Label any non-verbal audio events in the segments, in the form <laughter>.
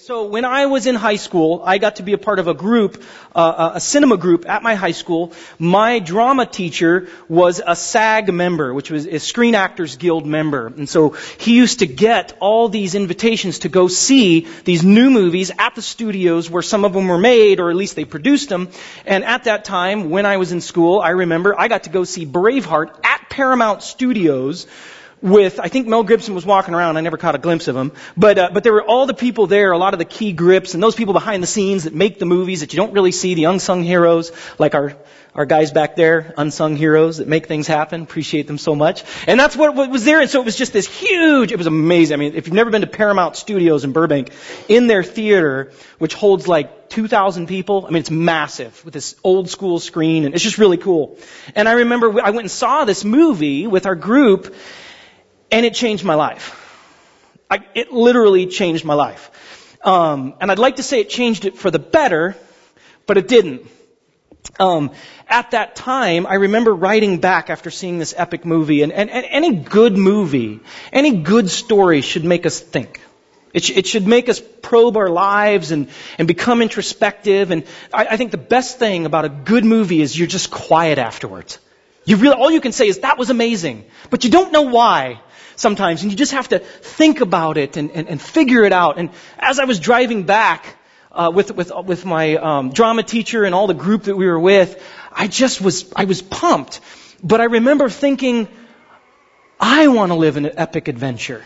So when I was in high school, I got to be a part of a group, uh, a cinema group at my high school. My drama teacher was a SAG member, which was a Screen Actors Guild member. And so he used to get all these invitations to go see these new movies at the studios where some of them were made, or at least they produced them. And at that time, when I was in school, I remember I got to go see Braveheart at Paramount Studios with, I think Mel Gibson was walking around. I never caught a glimpse of him. But, uh, but there were all the people there, a lot of the key grips, and those people behind the scenes that make the movies that you don't really see, the unsung heroes, like our, our guys back there, unsung heroes that make things happen. Appreciate them so much. And that's what, what was there. And so it was just this huge, it was amazing. I mean, if you've never been to Paramount Studios in Burbank, in their theater, which holds like 2,000 people, I mean, it's massive with this old school screen, and it's just really cool. And I remember I went and saw this movie with our group, and it changed my life. I, it literally changed my life. Um, and I'd like to say it changed it for the better, but it didn't. Um, at that time, I remember writing back after seeing this epic movie, and, and, and any good movie, any good story should make us think. It, sh- it should make us probe our lives and, and become introspective. And I, I think the best thing about a good movie is you're just quiet afterwards. You really, all you can say is, that was amazing. But you don't know why sometimes, and you just have to think about it and, and, and figure it out. And as I was driving back uh, with, with, with my um, drama teacher and all the group that we were with, I just was, I was pumped. But I remember thinking, I want to live an epic adventure.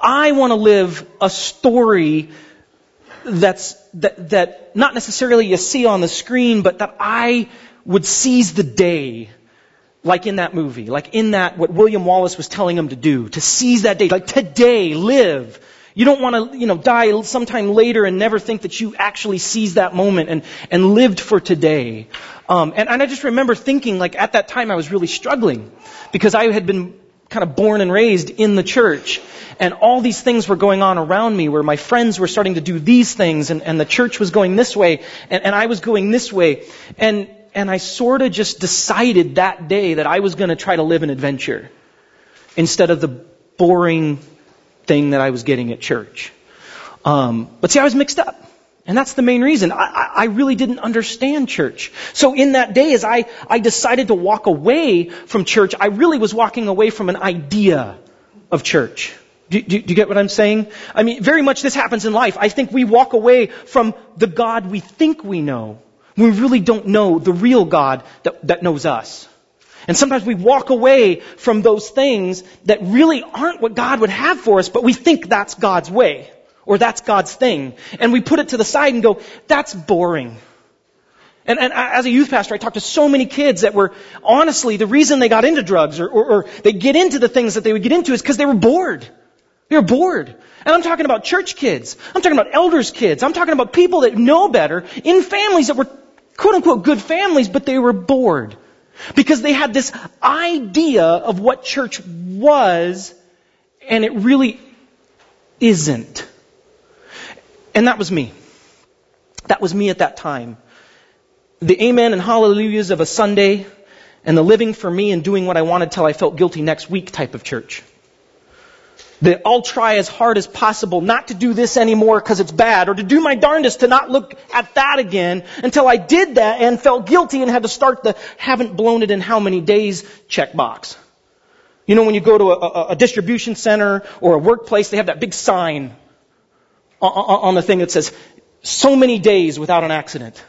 I want to live a story that's, that, that not necessarily you see on the screen, but that I would seize the day like in that movie, like in that, what William Wallace was telling him to do, to seize that day, like today, live. You don't want to, you know, die sometime later and never think that you actually seized that moment and, and lived for today. Um, and, and I just remember thinking, like, at that time I was really struggling because I had been kind of born and raised in the church. And all these things were going on around me where my friends were starting to do these things and, and the church was going this way and, and I was going this way. And, and I sort of just decided that day that I was going to try to live an adventure instead of the boring thing that I was getting at church. Um, but see, I was mixed up. And that's the main reason. I, I, really didn't understand church. So in that day, as I, I decided to walk away from church, I really was walking away from an idea of church. Do, do, do, you get what I'm saying? I mean, very much this happens in life. I think we walk away from the God we think we know we really don't know the real God that, that knows us. And sometimes we walk away from those things that really aren't what God would have for us, but we think that's God's way or that's God's thing. And we put it to the side and go, that's boring. And, and as a youth pastor, I talked to so many kids that were, honestly, the reason they got into drugs or, or, or they get into the things that they would get into is because they were bored. They were bored. And I'm talking about church kids. I'm talking about elders kids. I'm talking about people that know better in families that were quote unquote good families, but they were bored. Because they had this idea of what church was, and it really isn't. And that was me. That was me at that time. The amen and hallelujahs of a Sunday, and the living for me and doing what I wanted till I felt guilty next week type of church that I'll try as hard as possible not to do this anymore because it's bad, or to do my darndest to not look at that again until I did that and felt guilty and had to start the haven't blown it in how many days checkbox. You know, when you go to a, a, distribution center or a workplace, they have that big sign on, on the thing that says, so many days without an accident.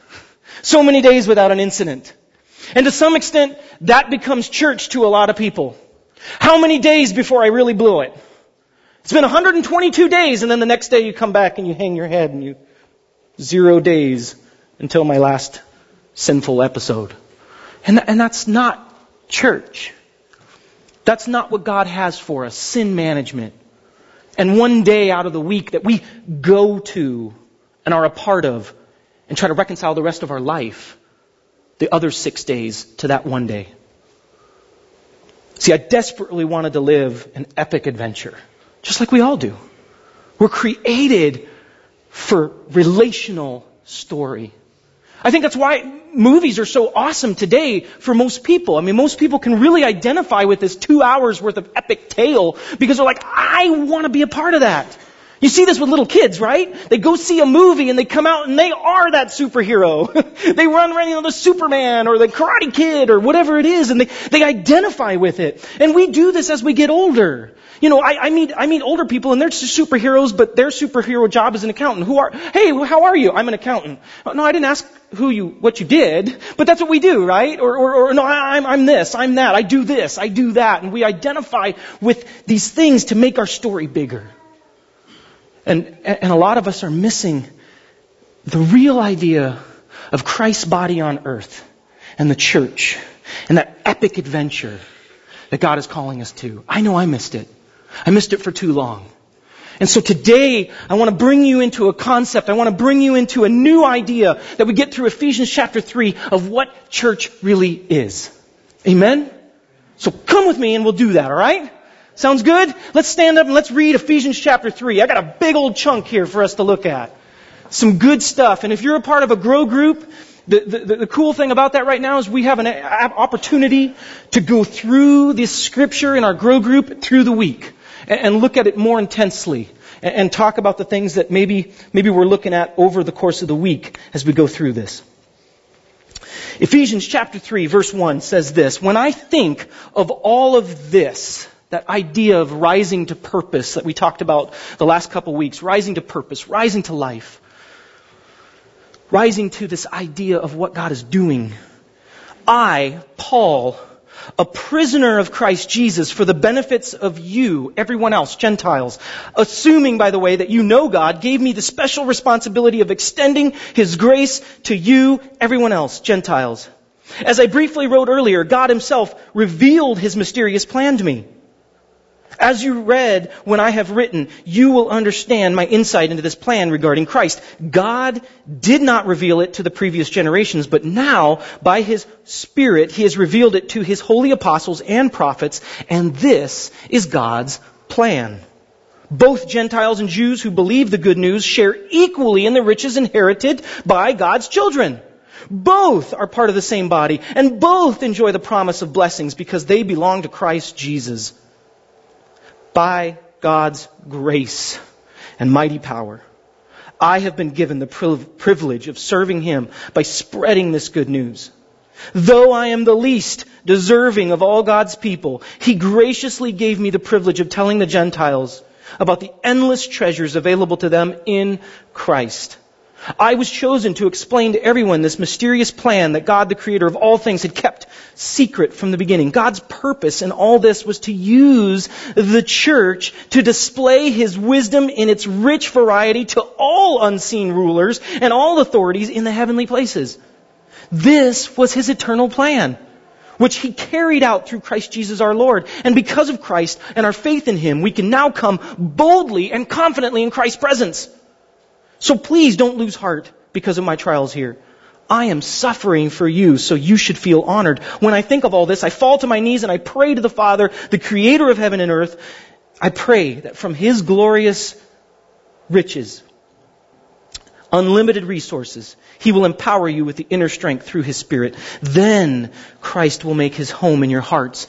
So many days without an incident. And to some extent, that becomes church to a lot of people. How many days before I really blew it? It's been 122 days, and then the next day you come back and you hang your head and you, zero days until my last sinful episode. And, and that's not church. That's not what God has for us, sin management. And one day out of the week that we go to and are a part of and try to reconcile the rest of our life, the other six days to that one day. See, I desperately wanted to live an epic adventure. Just like we all do. We're created for relational story. I think that's why movies are so awesome today for most people. I mean, most people can really identify with this two hours worth of epic tale because they're like, I want to be a part of that. You see this with little kids, right? They go see a movie and they come out and they are that superhero. <laughs> they run around, you know, the Superman or the Karate Kid or whatever it is and they, they identify with it. And we do this as we get older. You know, I, I meet, I meet older people and they're superheroes, but their superhero job is an accountant. Who are, hey, how are you? I'm an accountant. Oh, no, I didn't ask who you, what you did, but that's what we do, right? Or, or, or no, I, I'm, I'm this, I'm that, I do this, I do that. And we identify with these things to make our story bigger. And, and a lot of us are missing the real idea of Christ's body on earth and the church and that epic adventure that God is calling us to. I know I missed it. I missed it for too long. And so today, I want to bring you into a concept. I want to bring you into a new idea that we get through Ephesians chapter 3 of what church really is. Amen? So come with me and we'll do that, alright? Sounds good? Let's stand up and let's read Ephesians chapter 3. I got a big old chunk here for us to look at. Some good stuff. And if you're a part of a grow group, the, the, the, cool thing about that right now is we have an opportunity to go through this scripture in our grow group through the week and, look at it more intensely and, and, talk about the things that maybe, maybe we're looking at over the course of the week as we go through this. Ephesians chapter 3 verse 1 says this, When I think of all of this, that idea of rising to purpose that we talked about the last couple weeks, rising to purpose, rising to life, rising to this idea of what God is doing. I, Paul, a prisoner of Christ Jesus for the benefits of you, everyone else, Gentiles, assuming, by the way, that you know God, gave me the special responsibility of extending His grace to you, everyone else, Gentiles. As I briefly wrote earlier, God Himself revealed His mysterious plan to me. As you read when I have written, you will understand my insight into this plan regarding Christ. God did not reveal it to the previous generations, but now, by His Spirit, He has revealed it to His holy apostles and prophets, and this is God's plan. Both Gentiles and Jews who believe the good news share equally in the riches inherited by God's children. Both are part of the same body, and both enjoy the promise of blessings because they belong to Christ Jesus by God's grace and mighty power, I have been given the privilege of serving Him by spreading this good news. Though I am the least deserving of all God's people, He graciously gave me the privilege of telling the Gentiles about the endless treasures available to them in Christ. I was chosen to explain to everyone this mysterious plan that God, the creator of all things, had kept secret from the beginning. God's purpose in all this was to use the church to display his wisdom in its rich variety to all unseen rulers and all authorities in the heavenly places. This was his eternal plan which he carried out through Christ Jesus our Lord. And because of Christ and our faith in him, we can now come boldly and confidently in Christ's presence. So please don't lose heart because of my trials here. I am suffering for you, so you should feel honored. When I think of all this, I fall to my knees and I pray to the Father, the creator of heaven and earth. I pray that from his glorious riches, unlimited resources, he will empower you with the inner strength through his spirit. Then Christ will make his home in your hearts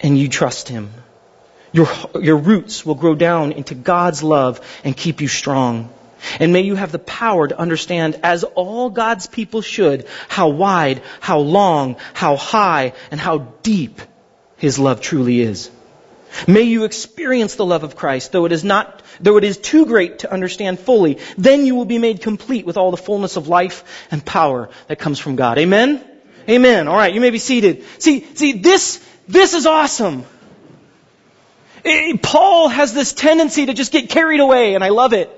and you trust him. Your, your roots will grow down into God's love and keep you strong. And may you have the power to understand, as all God's people should, how wide, how long, how high, and how deep His love truly is. May you experience the love of Christ, though it is not, though it is too great to understand fully. Then you will be made complete with all the fullness of life and power that comes from God. Amen? Amen. All right, you may be seated. See, see, this, this is awesome. Paul has this tendency to just get carried away, and I love it.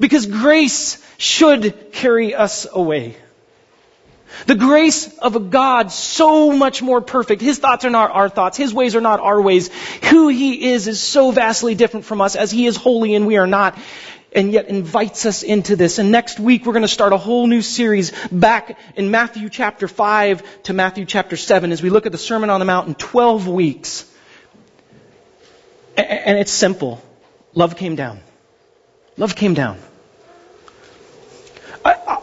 Because grace should carry us away. The grace of a God so much more perfect. His thoughts are not our thoughts. His ways are not our ways. Who He is is so vastly different from us as He is holy and we are not. And yet invites us into this. And next week we're going to start a whole new series back in Matthew chapter 5 to Matthew chapter 7 as we look at the Sermon on the Mount in 12 weeks. And it's simple. Love came down. Love came down.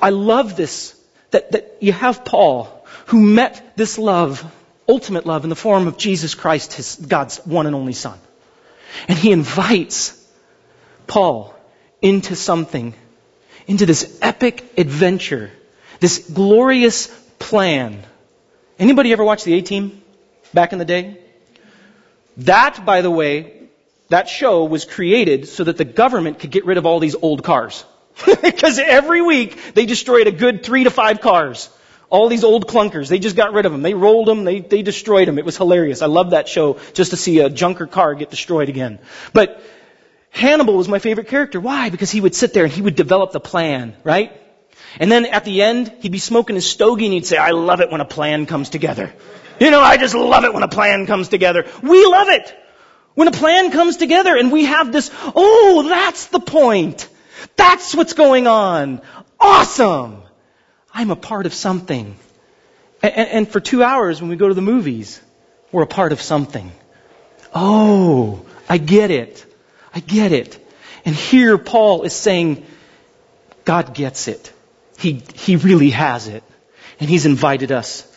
I, love this, that, that you have Paul, who met this love, ultimate love, in the form of Jesus Christ, his, God's one and only Son. And he invites Paul into something, into this epic adventure, this glorious plan. Anybody ever watch the A Team back in the day? That, by the way, that show was created so that the government could get rid of all these old cars. <laughs> because every week they destroyed a good three to five cars. All these old clunkers, they just got rid of them. They rolled them, they, they destroyed them. It was hilarious. I love that show just to see a junker car get destroyed again. But Hannibal was my favorite character. Why? Because he would sit there and he would develop the plan, right? And then at the end, he'd be smoking his stogie and he'd say, I love it when a plan comes together. You know, I just love it when a plan comes together. We love it when a plan comes together and we have this, oh, that's the point. That's what's going on. Awesome. I'm a part of something. And, and, for two hours when we go to the movies, we're a part of something. Oh, I get it. I get it. And here Paul is saying, God gets it. He, he really has it. And he's invited us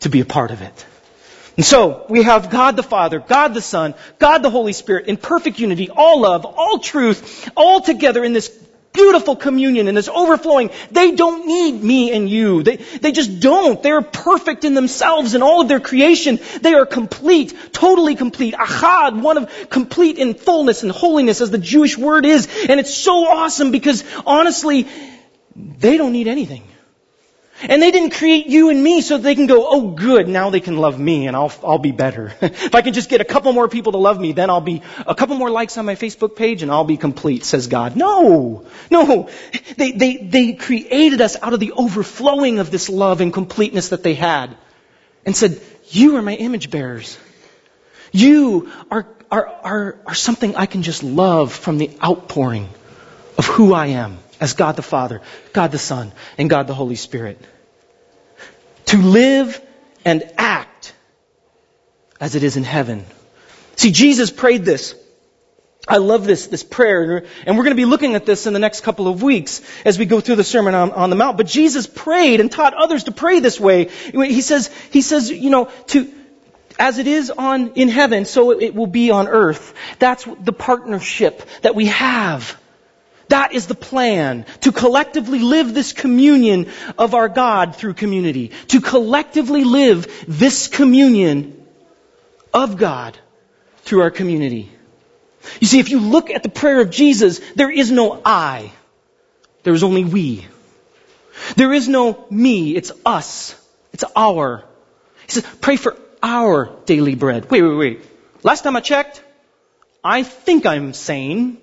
to be a part of it. And so, we have God the Father, God the Son, God the Holy Spirit in perfect unity, all love, all truth, all together in this beautiful communion and this overflowing. They don't need me and you. They, they just don't. They're perfect in themselves and all of their creation. They are complete, totally complete. Achad, one of complete in fullness and holiness as the Jewish word is. And it's so awesome because honestly, they don't need anything. And they didn't create you and me so they can go, oh good, now they can love me and I'll, I'll be better. <laughs> if I can just get a couple more people to love me, then I'll be, a couple more likes on my Facebook page and I'll be complete, says God. No! No! They, they, they created us out of the overflowing of this love and completeness that they had. And said, you are my image bearers. You are, are, are, are something I can just love from the outpouring of who I am as God the Father, God the Son, and God the Holy Spirit. To live and act as it is in heaven. See, Jesus prayed this. I love this, this prayer, and we're going to be looking at this in the next couple of weeks as we go through the Sermon on, on the Mount. But Jesus prayed and taught others to pray this way. He says, he says, you know, to, as it is on, in heaven, so it will be on earth. That's the partnership that we have. That is the plan. To collectively live this communion of our God through community. To collectively live this communion of God through our community. You see, if you look at the prayer of Jesus, there is no I. There is only we. There is no me. It's us. It's our. He says, pray for our daily bread. Wait, wait, wait. Last time I checked, I think I'm sane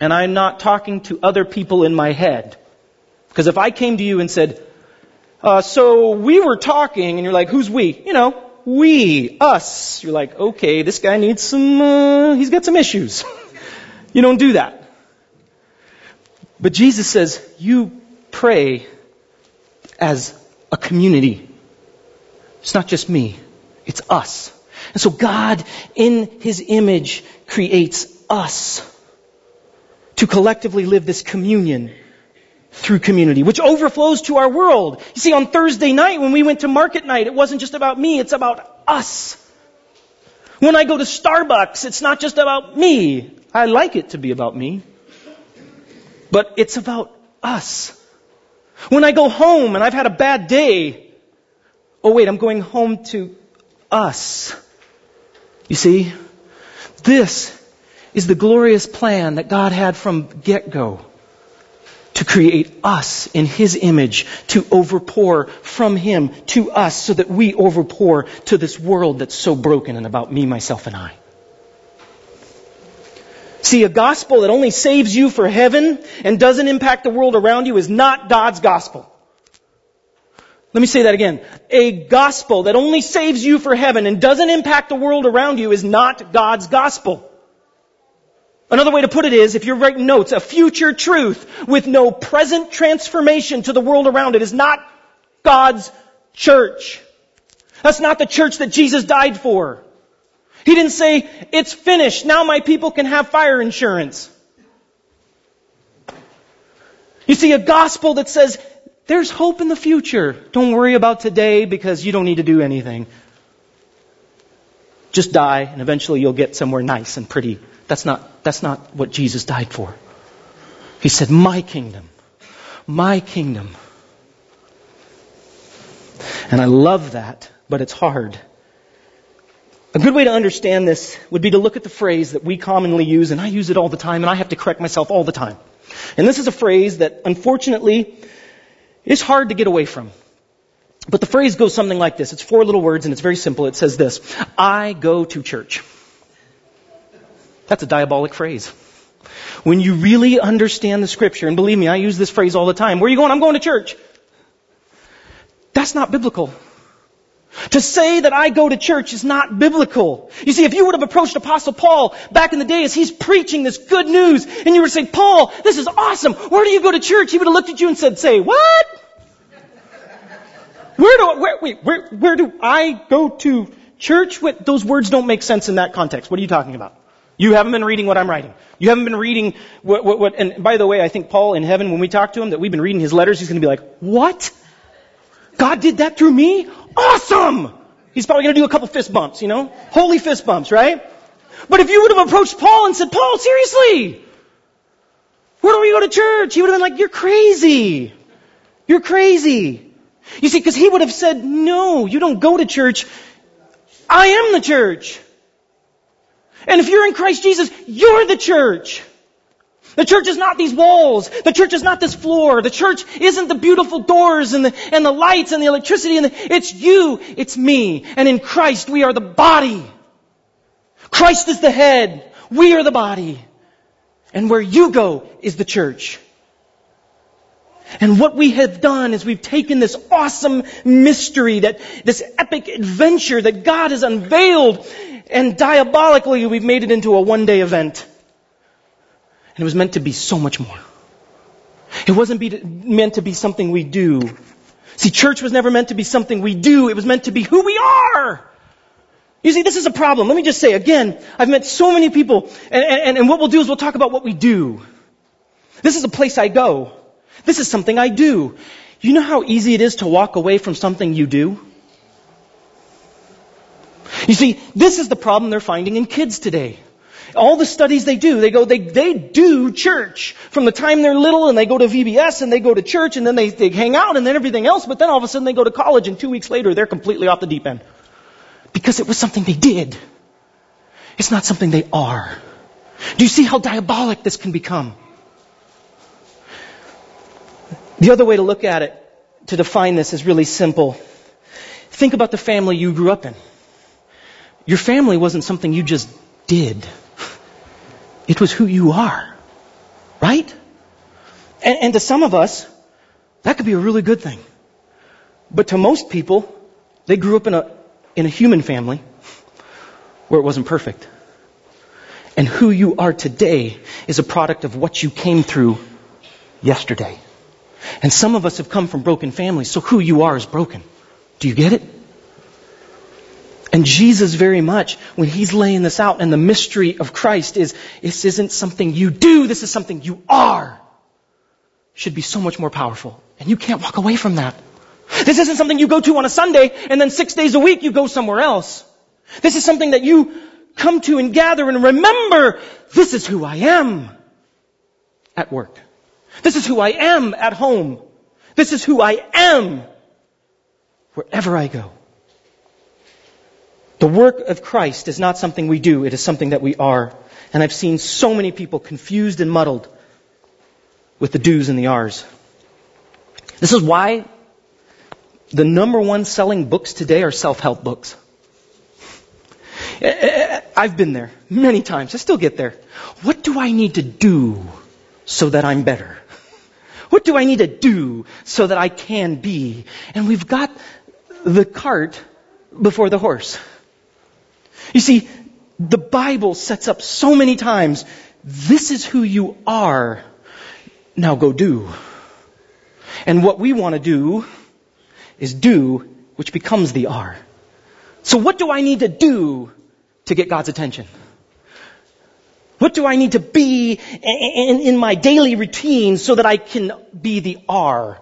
and I'm not talking to other people in my head. Because if I came to you and said, uh, so we were talking, and you're like, who's we? You know, we, us. You're like, okay, this guy needs some, uh, he's got some issues. <laughs> you don't do that. But Jesus says, you pray as a community. It's not just me, it's us. And so God, in His image, creates us to collectively live this communion through community, which overflows to our world. You see, on Thursday night when we went to market night, it wasn't just about me, it's about us. When I go to Starbucks, it's not just about me. I like it to be about me. But it's about us. When I go home and I've had a bad day, oh wait, I'm going home to us. You see, this is the glorious plan that God had from get-go to create us in His image, to overpour from Him to us so that we overpour to this world that's so broken and about me, myself, and I. See, a gospel that only saves you for heaven and doesn't impact the world around you is not God's gospel. Let me say that again. A gospel that only saves you for heaven and doesn't impact the world around you is not God's gospel. Another way to put it is, if you're writing notes, a future truth with no present transformation to the world around it is not God's church. That's not the church that Jesus died for. He didn't say, it's finished, now my people can have fire insurance. You see, a gospel that says, there's hope in the future. Don't worry about today because you don't need to do anything. Just die and eventually you'll get somewhere nice and pretty. That's not, that's not what Jesus died for. He said, my kingdom, my kingdom. And I love that, but it's hard. A good way to understand this would be to look at the phrase that we commonly use, and I use it all the time, and I have to correct myself all the time. And this is a phrase that unfortunately is hard to get away from. But the phrase goes something like this. It's four little words and it's very simple. It says this. I go to church. That's a diabolic phrase. When you really understand the scripture, and believe me, I use this phrase all the time. Where are you going? I'm going to church. That's not biblical. To say that I go to church is not biblical. You see, if you would have approached Apostle Paul back in the day as he's preaching this good news, and you were saying, Paul, this is awesome. Where do you go to church? He would have looked at you and said, say, what? Where do, where, wait, where, where do I go to church? What, those words don't make sense in that context. What are you talking about? You haven't been reading what I'm writing. You haven't been reading what, what, what, and by the way, I think Paul in heaven, when we talk to him, that we've been reading his letters, he's going to be like, what? God did that through me? Awesome! He's probably going to do a couple fist bumps, you know? Holy fist bumps, right? But if you would have approached Paul and said, Paul, seriously, where do we go to church? He would have been like, you're crazy. You're crazy. You see, because he would have said, no, you don't go to church. I am the church. And if you're in Christ Jesus, you're the church. The church is not these walls. The church is not this floor. The church isn't the beautiful doors and the, and the lights and the electricity and the, it's you, it's me. And in Christ we are the body. Christ is the head. We are the body. And where you go is the church. And what we have done is we've taken this awesome mystery, that, this epic adventure that God has unveiled, and diabolically we've made it into a one day event. And it was meant to be so much more. It wasn't be, meant to be something we do. See, church was never meant to be something we do. It was meant to be who we are. You see, this is a problem. Let me just say again, I've met so many people, and, and, and what we'll do is we'll talk about what we do. This is a place I go. This is something I do. You know how easy it is to walk away from something you do? You see, this is the problem they're finding in kids today. All the studies they do, they go, they, they do church from the time they're little and they go to VBS and they go to church and then they, they hang out and then everything else, but then all of a sudden they go to college and two weeks later they're completely off the deep end. Because it was something they did. It's not something they are. Do you see how diabolic this can become? The other way to look at it, to define this, is really simple. Think about the family you grew up in. Your family wasn't something you just did. It was who you are. Right? And, and to some of us, that could be a really good thing. But to most people, they grew up in a, in a human family where it wasn't perfect. And who you are today is a product of what you came through yesterday. And some of us have come from broken families, so who you are is broken. Do you get it? And Jesus very much, when he's laying this out, and the mystery of Christ is, this isn't something you do, this is something you are, should be so much more powerful. And you can't walk away from that. This isn't something you go to on a Sunday, and then six days a week you go somewhere else. This is something that you come to and gather and remember, this is who I am at work. This is who I am at home. This is who I am wherever I go. The work of Christ is not something we do, it is something that we are. And I've seen so many people confused and muddled with the do's and the R's. This is why the number one selling books today are self-help books. I've been there many times. I still get there. What do I need to do so that I'm better? What do I need to do so that I can be? And we've got the cart before the horse. You see, the Bible sets up so many times, this is who you are. Now go do. And what we want to do is do, which becomes the are. So what do I need to do to get God's attention? What do I need to be in, my daily routine so that I can be the R?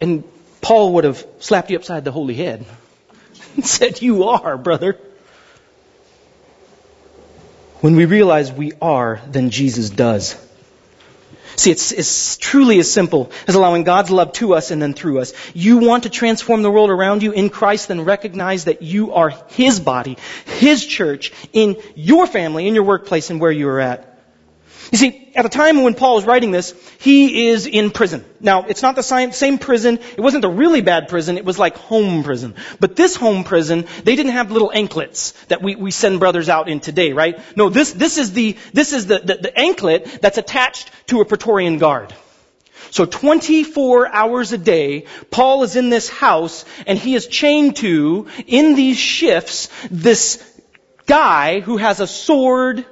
And Paul would have slapped you upside the holy head <laughs> and said, you are, brother. When we realize we are, then Jesus does. See, it's, it's truly as simple as allowing God's love to us and then through us. You want to transform the world around you in Christ, then recognize that you are His body, His church, in your family, in your workplace, and where you are at. You see, at the time when Paul is writing this, he is in prison. Now, it's not the same prison. It wasn't a really bad prison. It was like home prison. But this home prison, they didn't have little anklets that we, we send brothers out in today, right? No, this, this is the, this is the, the, the anklet that's attached to a Praetorian guard. So 24 hours a day, Paul is in this house and he is chained to, in these shifts, this guy who has a sword.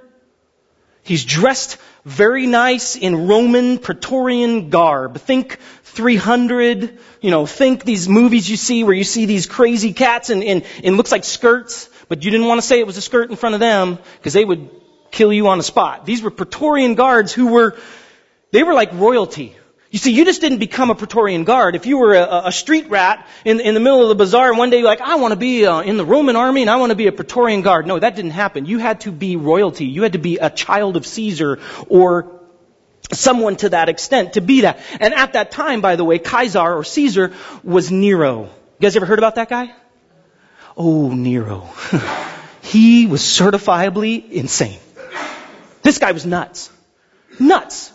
He's dressed very nice in Roman Praetorian garb. Think 300, you know, think these movies you see where you see these crazy cats and, and, and looks like skirts, but you didn't want to say it was a skirt in front of them because they would kill you on the spot. These were Praetorian guards who were, they were like royalty. You see, you just didn't become a Praetorian guard. If you were a, a street rat in, in, the middle of the bazaar and one day you're like, I want to be uh, in the Roman army and I want to be a Praetorian guard. No, that didn't happen. You had to be royalty. You had to be a child of Caesar or someone to that extent to be that. And at that time, by the way, Caesar or Caesar was Nero. You guys ever heard about that guy? Oh, Nero. <laughs> he was certifiably insane. This guy was nuts. Nuts.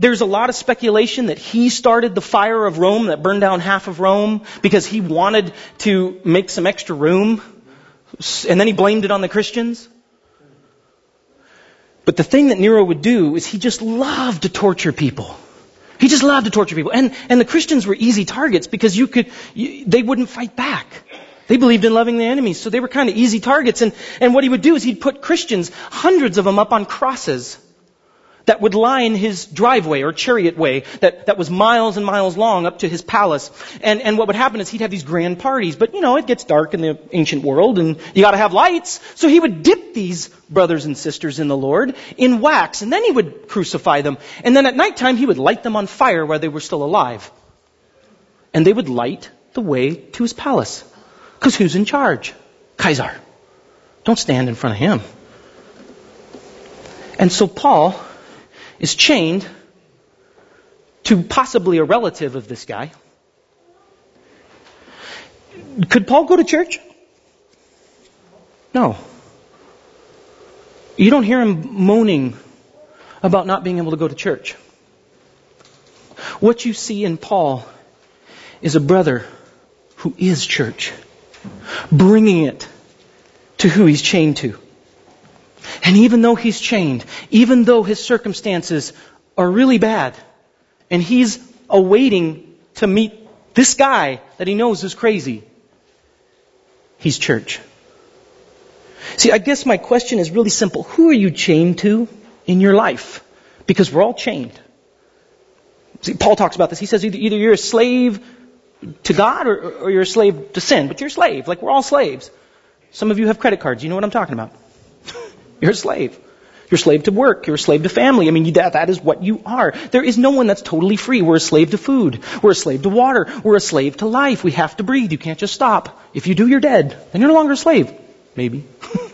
There's a lot of speculation that he started the fire of Rome that burned down half of Rome because he wanted to make some extra room. And then he blamed it on the Christians. But the thing that Nero would do is he just loved to torture people. He just loved to torture people. And, and the Christians were easy targets because you could, you, they wouldn't fight back. They believed in loving the enemies, so they were kind of easy targets. And, and what he would do is he'd put Christians, hundreds of them up on crosses that would line his driveway or chariot way that, that was miles and miles long up to his palace. And, and what would happen is he'd have these grand parties. But, you know, it gets dark in the ancient world and you gotta have lights. So he would dip these brothers and sisters in the Lord in wax and then he would crucify them. And then at nighttime he would light them on fire while they were still alive. And they would light the way to his palace. Cause who's in charge? Caesar. Don't stand in front of him. And so Paul is chained to possibly a relative of this guy. Could Paul go to church? No. You don't hear him moaning about not being able to go to church. What you see in Paul is a brother who is church, bringing it to who he's chained to. And even though he's chained, even though his circumstances are really bad, and he's awaiting to meet this guy that he knows is crazy, he's church. See, I guess my question is really simple. Who are you chained to in your life? Because we're all chained. See, Paul talks about this. He says either, you're a slave to God or, or you're a slave to sin, but you're a slave. Like we're all slaves. Some of you have credit cards. You know what I'm talking about. You're a slave. You're a slave to work. You're a slave to family. I mean, that, that is what you are. There is no one that's totally free. We're a slave to food. We're a slave to water. We're a slave to life. We have to breathe. You can't just stop. If you do, you're dead. Then you're no longer a slave. Maybe.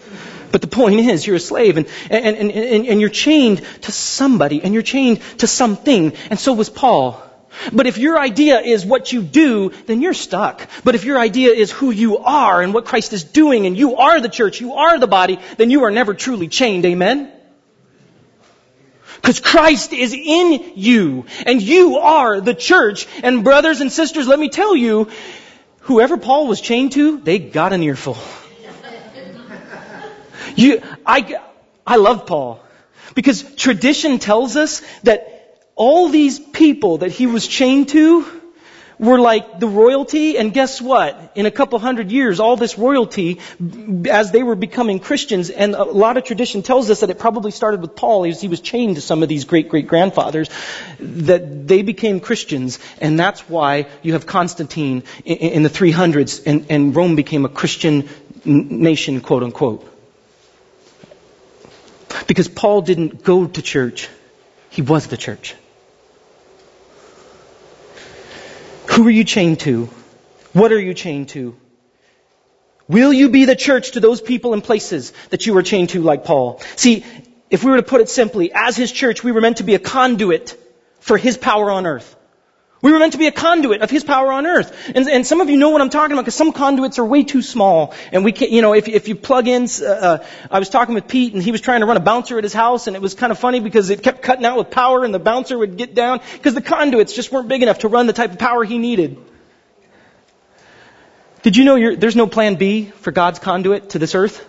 <laughs> but the point is, you're a slave and, and, and, and, and you're chained to somebody and you're chained to something. And so was Paul. But if your idea is what you do, then you're stuck. But if your idea is who you are and what Christ is doing and you are the church, you are the body, then you are never truly chained. Amen? Because Christ is in you and you are the church. And brothers and sisters, let me tell you, whoever Paul was chained to, they got an earful. <laughs> You, I, I love Paul because tradition tells us that all these people that he was chained to were like the royalty, and guess what? In a couple hundred years, all this royalty, as they were becoming Christians, and a lot of tradition tells us that it probably started with Paul, as he was chained to some of these great great grandfathers, that they became Christians, and that's why you have Constantine in, the 300s, and, and Rome became a Christian nation, quote unquote. Because Paul didn't go to church, he was the church. Who are you chained to? What are you chained to? Will you be the church to those people and places that you are chained to like Paul? See, if we were to put it simply, as his church, we were meant to be a conduit for his power on earth. We were meant to be a conduit of His power on earth. And, and some of you know what I'm talking about because some conduits are way too small. And we can't, you know, if, if you plug in, uh, uh, I was talking with Pete and he was trying to run a bouncer at his house and it was kind of funny because it kept cutting out with power and the bouncer would get down because the conduits just weren't big enough to run the type of power he needed. Did you know there's no plan B for God's conduit to this earth?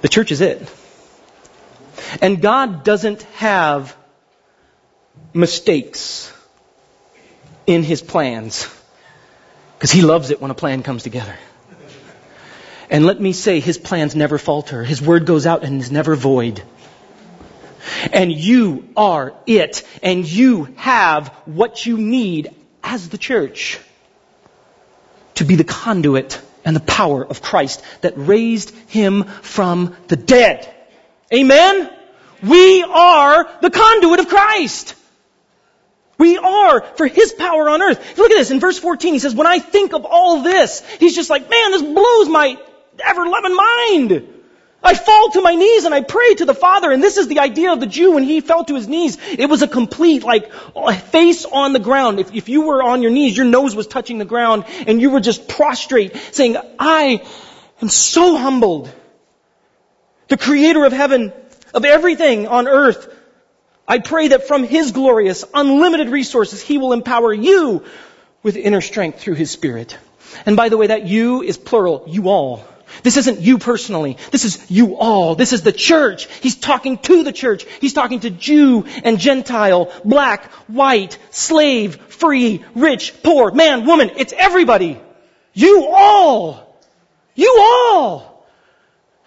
The church is it. And God doesn't have mistakes in his plans. Because he loves it when a plan comes together. And let me say, his plans never falter. His word goes out and is never void. And you are it. And you have what you need as the church to be the conduit and the power of Christ that raised him from the dead. Amen? We are the conduit of Christ. We are for His power on earth. Look at this. In verse 14, he says, when I think of all this, he's just like, man, this blows my ever-loving mind. I fall to my knees and I pray to the Father. And this is the idea of the Jew when he fell to his knees. It was a complete, like, face on the ground. If, if you were on your knees, your nose was touching the ground and you were just prostrate saying, I am so humbled. The creator of heaven, of everything on earth, I pray that from His glorious, unlimited resources, He will empower you with inner strength through His Spirit. And by the way, that you is plural, you all. This isn't you personally. This is you all. This is the church. He's talking to the church. He's talking to Jew and Gentile, black, white, slave, free, rich, poor, man, woman. It's everybody. You all. You all.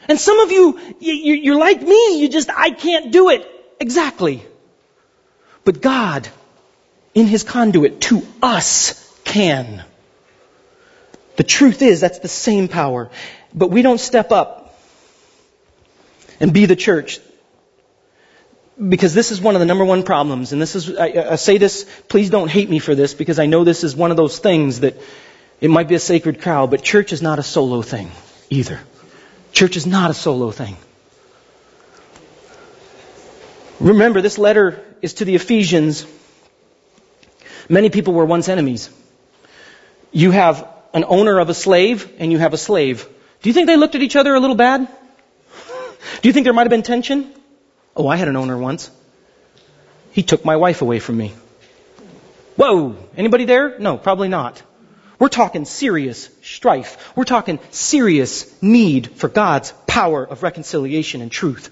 And some of you, you're like me. You just, I can't do it. Exactly. But God, in His conduit to us, can. The truth is, that's the same power. But we don't step up and be the church. Because this is one of the number one problems, and this is, I, I say this, please don't hate me for this, because I know this is one of those things that it might be a sacred cow, but church is not a solo thing either. Church is not a solo thing. Remember, this letter is to the Ephesians. Many people were once enemies. You have an owner of a slave and you have a slave. Do you think they looked at each other a little bad? Do you think there might have been tension? Oh, I had an owner once. He took my wife away from me. Whoa! Anybody there? No, probably not. We're talking serious strife. We're talking serious need for God's power of reconciliation and truth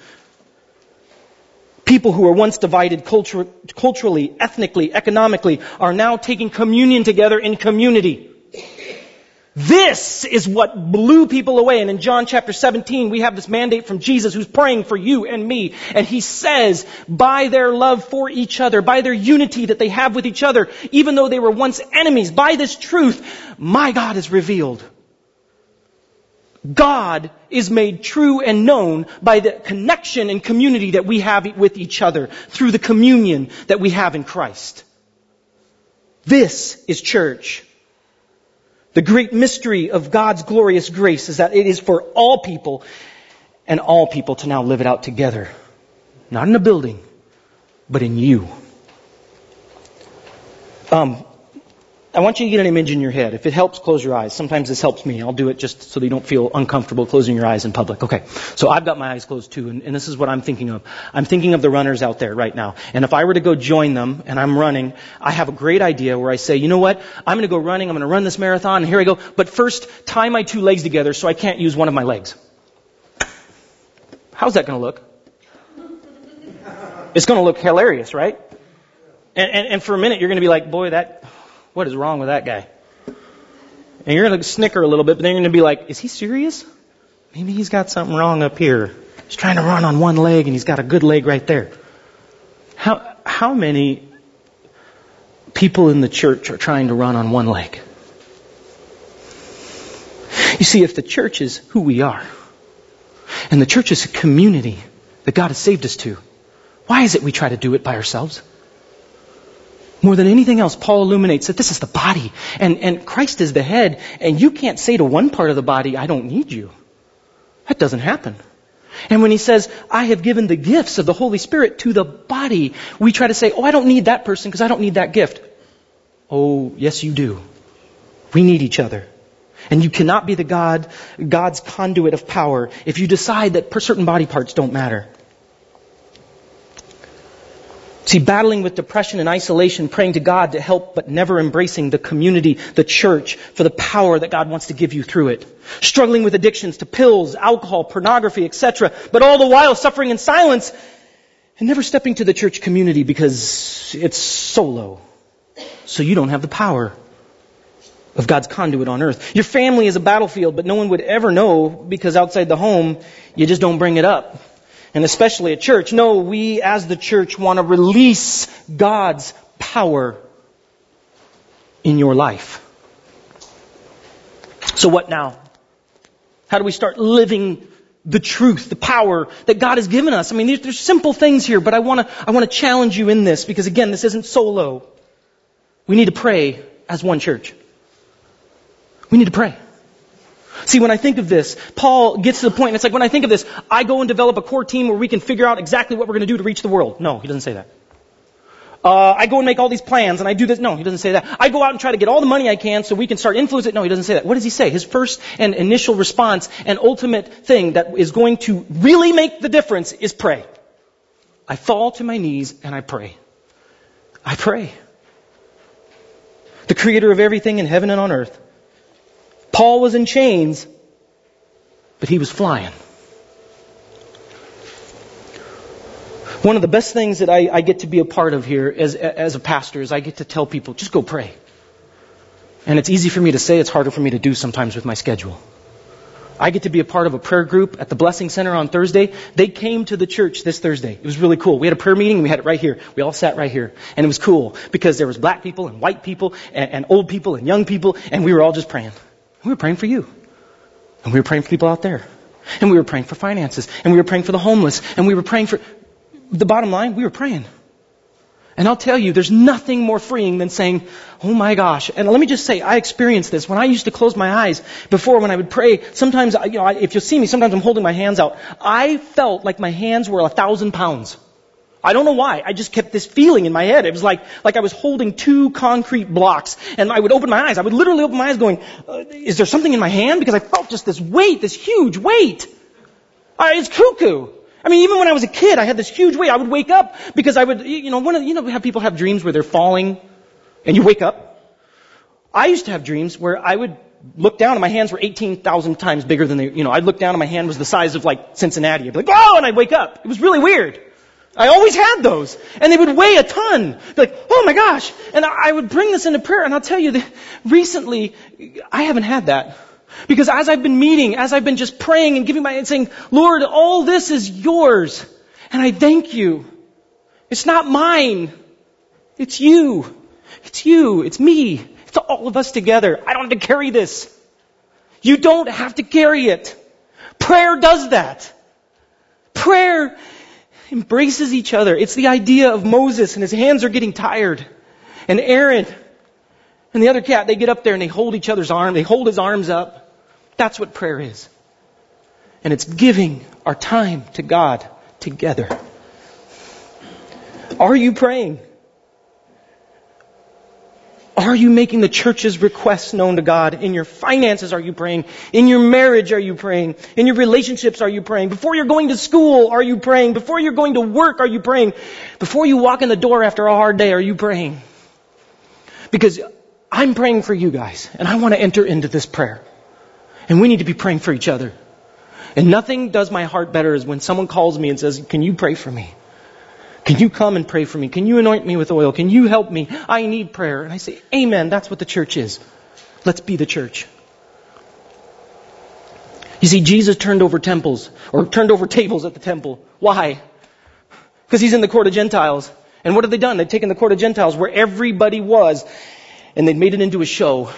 People who were once divided culture, culturally, ethnically, economically are now taking communion together in community. This is what blew people away. And in John chapter 17, we have this mandate from Jesus who's praying for you and me. And he says, by their love for each other, by their unity that they have with each other, even though they were once enemies, by this truth, my God is revealed. God is made true and known by the connection and community that we have with each other through the communion that we have in Christ. This is church. The great mystery of God's glorious grace is that it is for all people and all people to now live it out together. Not in a building, but in you. Um, I want you to get an image in your head. If it helps, close your eyes. Sometimes this helps me. I'll do it just so that you don't feel uncomfortable closing your eyes in public. Okay. So I've got my eyes closed too, and, and, this is what I'm thinking of. I'm thinking of the runners out there right now. And if I were to go join them and I'm running, I have a great idea where I say, you know what? I'm going to go running. I'm going to run this marathon, and here I go. But first, tie my two legs together so I can't use one of my legs. How's that going to look? It's going to look hilarious, right? And, and, and for a minute, you're going to be like, boy, that what is wrong with that guy? And you're going to snicker a little bit, but then you're going to be like, is he serious? Maybe he's got something wrong up here. He's trying to run on one leg and he's got a good leg right there. How, how many people in the church are trying to run on one leg? You see, if the church is who we are, and the church is a community that God has saved us to, why is it we try to do it by ourselves? More than anything else, Paul illuminates that this is the body and, and Christ is the head and you can't say to one part of the body, I don't need you. That doesn't happen. And when he says, I have given the gifts of the Holy Spirit to the body, we try to say, oh, I don't need that person because I don't need that gift. Oh, yes, you do. We need each other. And you cannot be the God, God's conduit of power if you decide that certain body parts don't matter. See, battling with depression and isolation, praying to God to help, but never embracing the community, the church, for the power that God wants to give you through it. Struggling with addictions to pills, alcohol, pornography, etc., but all the while suffering in silence and never stepping to the church community because it's solo. So you don't have the power of God's conduit on earth. Your family is a battlefield, but no one would ever know because outside the home, you just don't bring it up and especially a church. No, we as the church want to release God's power in your life. So what now? How do we start living the truth, the power that God has given us? I mean, there's, there's simple things here, but I want to, I want to challenge you in this because again, this isn't solo. We need to pray as one church. We need to pray. See, when I think of this, Paul gets to the point, and it's like when I think of this, I go and develop a core team where we can figure out exactly what we're going to do to reach the world. No, he doesn't say that. Uh, I go and make all these plans and I do this. No, he doesn't say that. I go out and try to get all the money I can so we can start influencing. No, he doesn't say that. What does he say? His first and initial response and ultimate thing that is going to really make the difference is pray. I fall to my knees and I pray. I pray. The creator of everything in heaven and on earth Paul was in chains, but he was flying. One of the best things that I, I get to be a part of here as, as a pastor is I get to tell people, just go pray. And it's easy for me to say, it's harder for me to do sometimes with my schedule. I get to be a part of a prayer group at the Blessing Center on Thursday. They came to the church this Thursday. It was really cool. We had a prayer meeting we had it right here. We all sat right here. And it was cool because there was black people and white people and, and old people and young people and we were all just praying. We were praying for you. And we were praying for people out there. And we were praying for finances. And we were praying for the homeless. And we were praying for, the bottom line, we were praying. And I'll tell you, there's nothing more freeing than saying, oh my gosh. And let me just say, I experienced this. When I used to close my eyes before when I would pray, sometimes, you know, if you'll see me, sometimes I'm holding my hands out. I felt like my hands were a thousand pounds. I don't know why. I just kept this feeling in my head. It was like, like I was holding two concrete blocks and I would open my eyes. I would literally open my eyes going, uh, is there something in my hand? Because I felt just this weight, this huge weight. Uh, it's cuckoo. I mean, even when I was a kid, I had this huge weight. I would wake up because I would, you know, one of you know, have people have dreams where they're falling and you wake up. I used to have dreams where I would look down and my hands were 18,000 times bigger than they, you know, I'd look down and my hand was the size of like Cincinnati. I'd be like, oh, and I'd wake up. It was really weird. I always had those. And they would weigh a ton. Like, oh my gosh. And I would bring this into prayer. And I'll tell you that recently, I haven't had that. Because as I've been meeting, as I've been just praying and giving my, and saying, Lord, all this is yours. And I thank you. It's not mine. It's you. It's you. It's me. It's all of us together. I don't have to carry this. You don't have to carry it. Prayer does that. Prayer embraces each other. It's the idea of Moses and his hands are getting tired. And Aaron and the other cat, they get up there and they hold each other's arm. They hold his arms up. That's what prayer is. And it's giving our time to God together. Are you praying? Are you making the church's requests known to God? In your finances, are you praying? In your marriage, are you praying? In your relationships, are you praying? Before you're going to school, are you praying? Before you're going to work, are you praying? Before you walk in the door after a hard day, are you praying? Because I'm praying for you guys, and I want to enter into this prayer. And we need to be praying for each other. And nothing does my heart better is when someone calls me and says, can you pray for me? Can you come and pray for me? Can you anoint me with oil? Can you help me? I need prayer. And I say, Amen. That's what the church is. Let's be the church. You see, Jesus turned over temples, or turned over tables at the temple. Why? Because he's in the court of Gentiles. And what have they done? They've taken the court of Gentiles where everybody was, and they've made it into a show.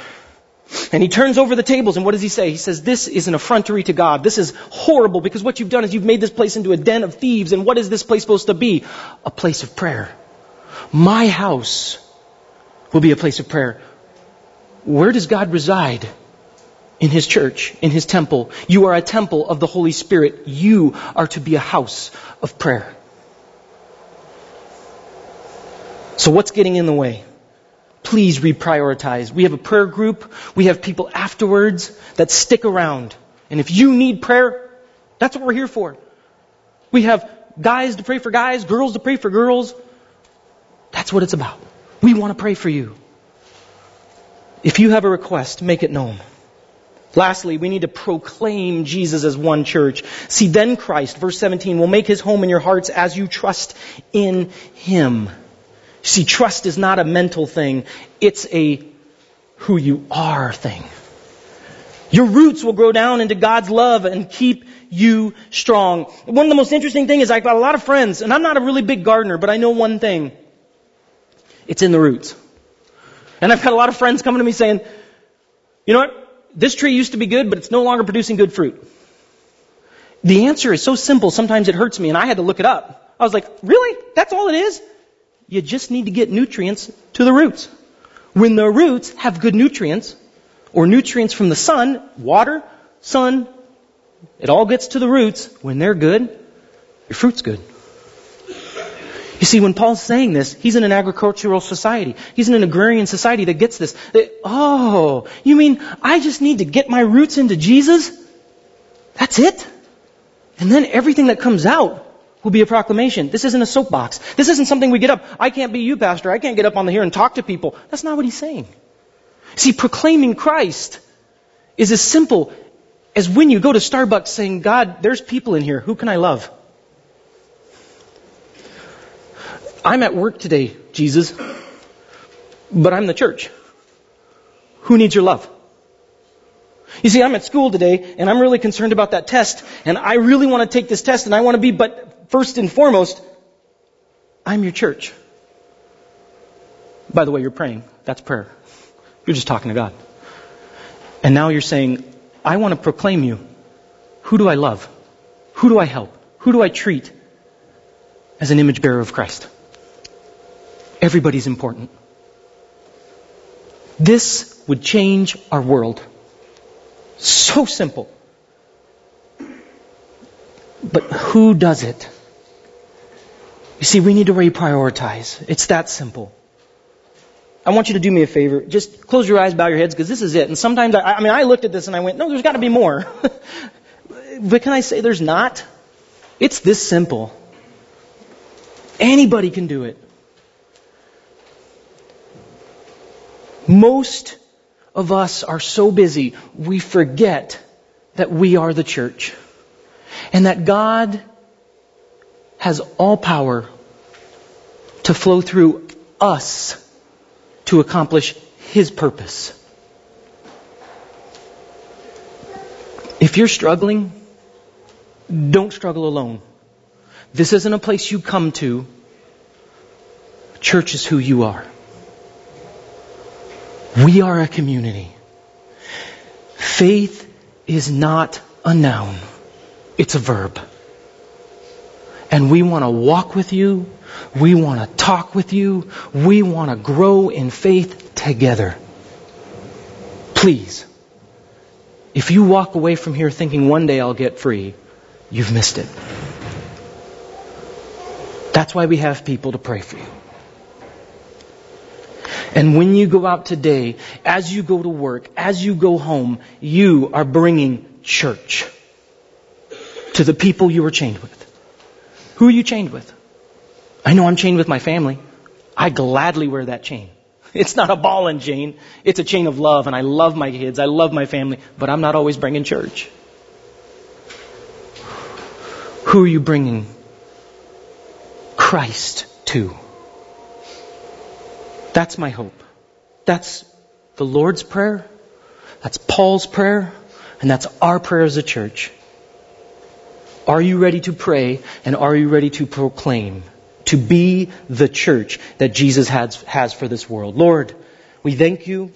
And he turns over the tables and what does he say? He says, this is an effrontery to God. This is horrible because what you've done is you've made this place into a den of thieves. And what is this place supposed to be? A place of prayer. My house will be a place of prayer. Where does God reside? In His church, in His temple. You are a temple of the Holy Spirit. You are to be a house of prayer. So what's getting in the way? Please reprioritize. We have a prayer group. We have people afterwards that stick around. And if you need prayer, that's what we're here for. We have guys to pray for guys, girls to pray for girls. That's what it's about. We want to pray for you. If you have a request, make it known. Lastly, we need to proclaim Jesus as one church. See, then Christ, verse 17, will make his home in your hearts as you trust in him. See, trust is not a mental thing. It's a who you are thing. Your roots will grow down into God's love and keep you strong. One of the most interesting things is I've got a lot of friends, and I'm not a really big gardener, but I know one thing. It's in the roots. And I've got a lot of friends coming to me saying, you know what? This tree used to be good, but it's no longer producing good fruit. The answer is so simple, sometimes it hurts me, and I had to look it up. I was like, really? That's all it is? You just need to get nutrients to the roots. When the roots have good nutrients, or nutrients from the sun, water, sun, it all gets to the roots. When they're good, your fruit's good. You see, when Paul's saying this, he's in an agricultural society. He's in an agrarian society that gets this. oh, you mean I just need to get my roots into Jesus? That's it? And then everything that comes out will be a proclamation. This isn't a soapbox. This isn't something we get up. I can't be you, Pastor. I can't get up on the here and talk to people. That's not what he's saying. See, proclaiming Christ is as simple as when you go to Starbucks saying, God, there's people in here. Who can I love? I'm at work today, Jesus, but I'm the church. Who needs your love? You see, I'm at school today and I'm really concerned about that test and I really want to take this test and I want to be, but first and foremost, I'm your church. By the way, you're praying. That's prayer. You're just talking to God. And now you're saying, I want to proclaim you. Who do I love? Who do I help? Who do I treat as an image bearer of Christ? Everybody's important. This would change our world. So simple. But who does it? You see, we need to reprioritize. It's that simple. I want you to do me a favor. Just close your eyes, bow your heads, because this is it. And sometimes, I, I mean, I looked at this and I went, no, there's got to be more. <laughs> but can I say there's not? It's this simple. Anybody can do it. Most of us are so busy, we forget that we are the church. And that God has all power to flow through us to accomplish His purpose. If you're struggling, don't struggle alone. This isn't a place you come to. Church is who you are. We are a community. Faith is not a noun. It's a verb. And we want to walk with you. We want to talk with you. We want to grow in faith together. Please, if you walk away from here thinking one day I'll get free, you've missed it. That's why we have people to pray for you. And when you go out today, as you go to work, as you go home, you are bringing church to the people you were chained with. Who are you chained with? I know I'm chained with my family. I gladly wear that chain. It's not a ball and chain. It's a chain of love, and I love my kids. I love my family, but I'm not always bringing church. Who are you bringing Christ to? That's my hope. That's the Lord's prayer. That's Paul's prayer. And that's our prayer as a church. Are you ready to pray and are you ready to proclaim? To be the church that Jesus has, has for this world. Lord, we thank you.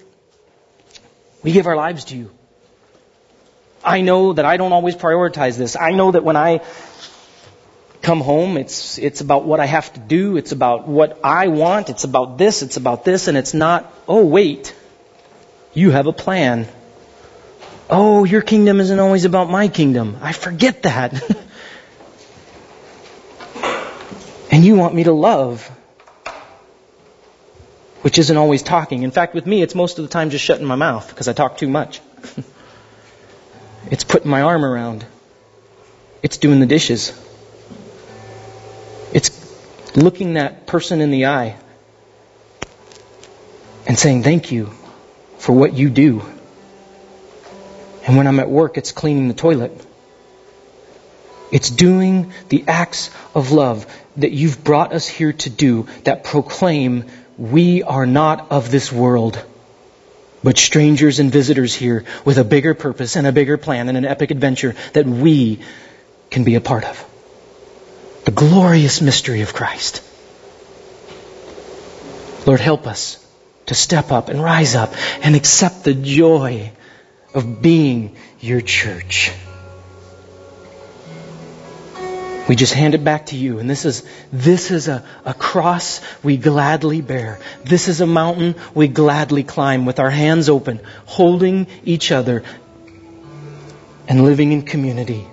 We give our lives to you. I know that I don't always prioritize this. I know that when I come home, it's, it's about what I have to do, it's about what I want, it's about this, it's about this, and it's not, oh wait, you have a plan. Oh, your kingdom isn't always about my kingdom. I forget that. <laughs> and you want me to love, which isn't always talking. In fact, with me, it's most of the time just shutting my mouth because I talk too much. <laughs> it's putting my arm around. It's doing the dishes. It's looking that person in the eye and saying, Thank you for what you do. And when I'm at work, it's cleaning the toilet. It's doing the acts of love that you've brought us here to do that proclaim we are not of this world, but strangers and visitors here with a bigger purpose and a bigger plan and an epic adventure that we can be a part of. The glorious mystery of Christ. Lord, help us to step up and rise up and accept the joy of being your church. We just hand it back to you. And this is, this is a, a cross we gladly bear. This is a mountain we gladly climb with our hands open, holding each other and living in community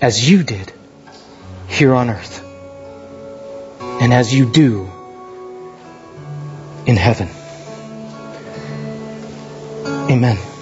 as you did here on earth and as you do in heaven. Amen.